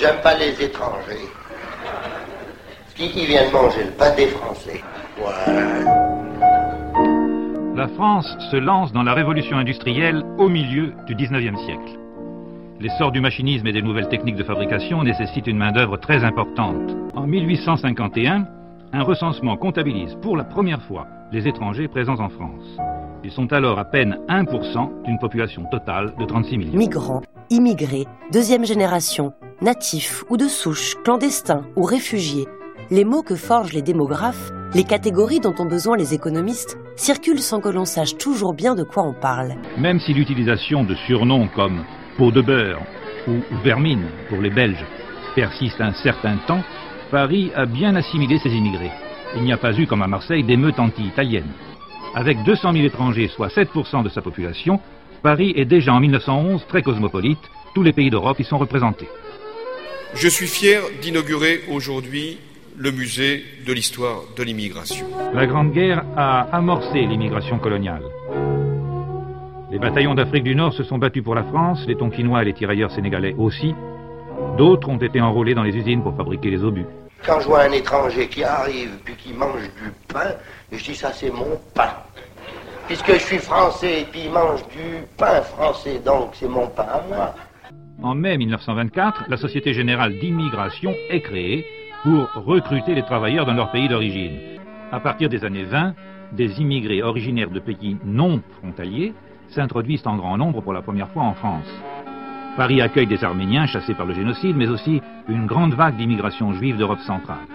J'aime pas les étrangers. Qui, qui viennent manger le pain des Français? Voilà. La France se lance dans la révolution industrielle au milieu du 19e siècle. L'essor du machinisme et des nouvelles techniques de fabrication nécessite une main-d'œuvre très importante. En 1851, un recensement comptabilise pour la première fois les étrangers présents en France. Ils sont alors à peine 1% d'une population totale de 36 millions. Migrants, immigrés, deuxième génération, natifs ou de souche, clandestins ou réfugiés, les mots que forgent les démographes, les catégories dont ont besoin les économistes, circulent sans que l'on sache toujours bien de quoi on parle. Même si l'utilisation de surnoms comme peau de beurre ou vermine pour les Belges persiste un certain temps, Paris a bien assimilé ses immigrés. Il n'y a pas eu, comme à Marseille, d'émeutes anti-italiennes. Avec 200 000 étrangers, soit 7% de sa population, Paris est déjà en 1911 très cosmopolite. Tous les pays d'Europe y sont représentés. Je suis fier d'inaugurer aujourd'hui le musée de l'histoire de l'immigration. La Grande Guerre a amorcé l'immigration coloniale. Les bataillons d'Afrique du Nord se sont battus pour la France, les Tonkinois et les tirailleurs sénégalais aussi. D'autres ont été enrôlés dans les usines pour fabriquer les obus. Quand je vois un étranger qui arrive puis qui mange du pain, je dis ça c'est mon pain. Puisque je suis français et puis il mange du pain français, donc c'est mon pain à moi. En mai 1924, la Société Générale d'Immigration est créée pour recruter les travailleurs dans leur pays d'origine. À partir des années 20, des immigrés originaires de pays non frontaliers s'introduisent en grand nombre pour la première fois en France. Paris accueille des Arméniens chassés par le génocide, mais aussi une grande vague d'immigration juive d'Europe centrale.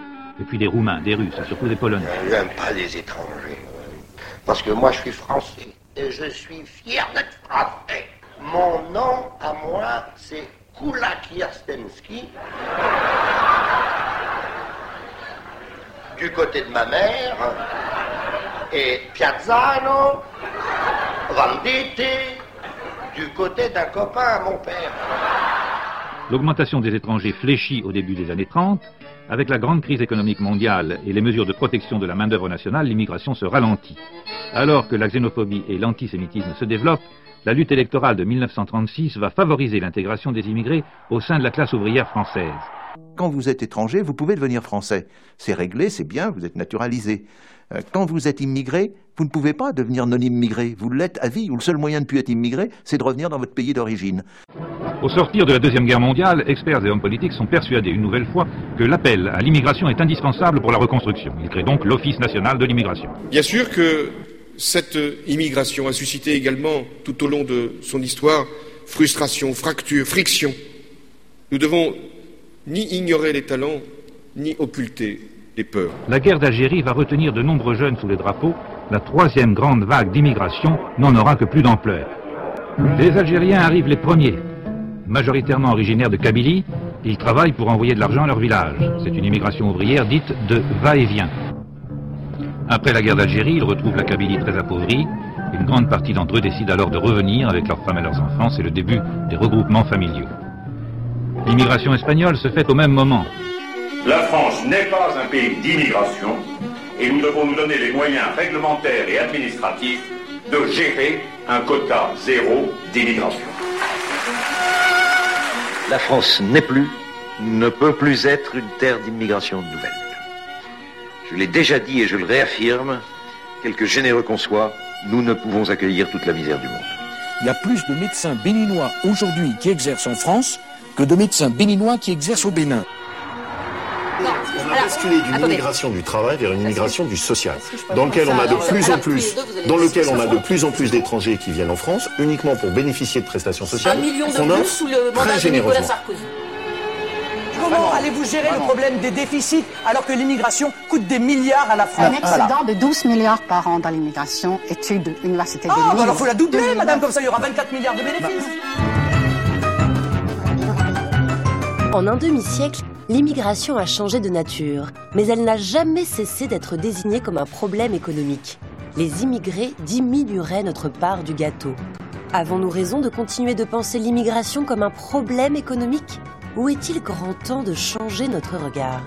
Et puis des Roumains, des Russes surtout des Polonais. J'aime pas les étrangers. Parce que moi je suis français. Et je suis fier d'être français. Mon nom à moi, c'est Kula Kierstensky. Du côté de ma mère. Et Piazzano, Venditti, du côté d'un copain à mon père. L'augmentation des étrangers fléchit au début des années 30. Avec la grande crise économique mondiale et les mesures de protection de la main-d'œuvre nationale, l'immigration se ralentit. Alors que la xénophobie et l'antisémitisme se développent, la lutte électorale de 1936 va favoriser l'intégration des immigrés au sein de la classe ouvrière française. Quand vous êtes étranger, vous pouvez devenir français. C'est réglé, c'est bien, vous êtes naturalisé. Euh, Quand vous êtes immigré, vous ne pouvez pas devenir non immigré. Vous l'êtes à vie, ou le seul moyen de ne plus être immigré, c'est de revenir dans votre pays d'origine. Au sortir de la Deuxième Guerre mondiale, experts et hommes politiques sont persuadés une nouvelle fois que l'appel à l'immigration est indispensable pour la reconstruction. Ils créent donc l'Office national de l'immigration. Bien sûr que cette immigration a suscité également, tout au long de son histoire, frustration, fracture, friction. Nous devons ni ignorer les talents, ni occulter les peurs. La guerre d'Algérie va retenir de nombreux jeunes sous les drapeaux. La troisième grande vague d'immigration n'en aura que plus d'ampleur. Les Algériens arrivent les premiers. Majoritairement originaires de Kabylie, ils travaillent pour envoyer de l'argent à leur village. C'est une immigration ouvrière dite de va-et-vient. Après la guerre d'Algérie, ils retrouvent la Kabylie très appauvrie. Une grande partie d'entre eux décident alors de revenir avec leurs femmes et leurs enfants. C'est le début des regroupements familiaux. L'immigration espagnole se fait au même moment. La France n'est pas un pays d'immigration et nous devons nous donner les moyens réglementaires et administratifs de gérer un quota zéro d'immigration. La France n'est plus, ne peut plus être une terre d'immigration nouvelle. Je l'ai déjà dit et je le réaffirme, quelque généreux qu'on soit, nous ne pouvons accueillir toute la misère du monde. Il y a plus de médecins béninois aujourd'hui qui exercent en France que de médecins béninois qui exercent au Bénin. On a basculé d'une immigration du travail vers une immigration du social, dans lequel on a de plus en plus, dans lequel on a de plus en plus d'étrangers qui viennent en France uniquement pour bénéficier de prestations sociales Un million de qu'on plus sous le mandat très de Nicolas. Sarkozy. Comment allez-vous gérer le problème des déficits alors que l'immigration coûte des milliards à la France? Un excédent de 12 milliards par an dans l'immigration, étude de l'Université de Ah, bah alors faut la doubler, 2009. madame, comme ça il y aura 24 milliards de bénéfices. En un demi-siècle, l'immigration a changé de nature, mais elle n'a jamais cessé d'être désignée comme un problème économique. Les immigrés diminueraient notre part du gâteau. Avons-nous raison de continuer de penser l'immigration comme un problème économique? Ou est-il grand temps de changer notre regard?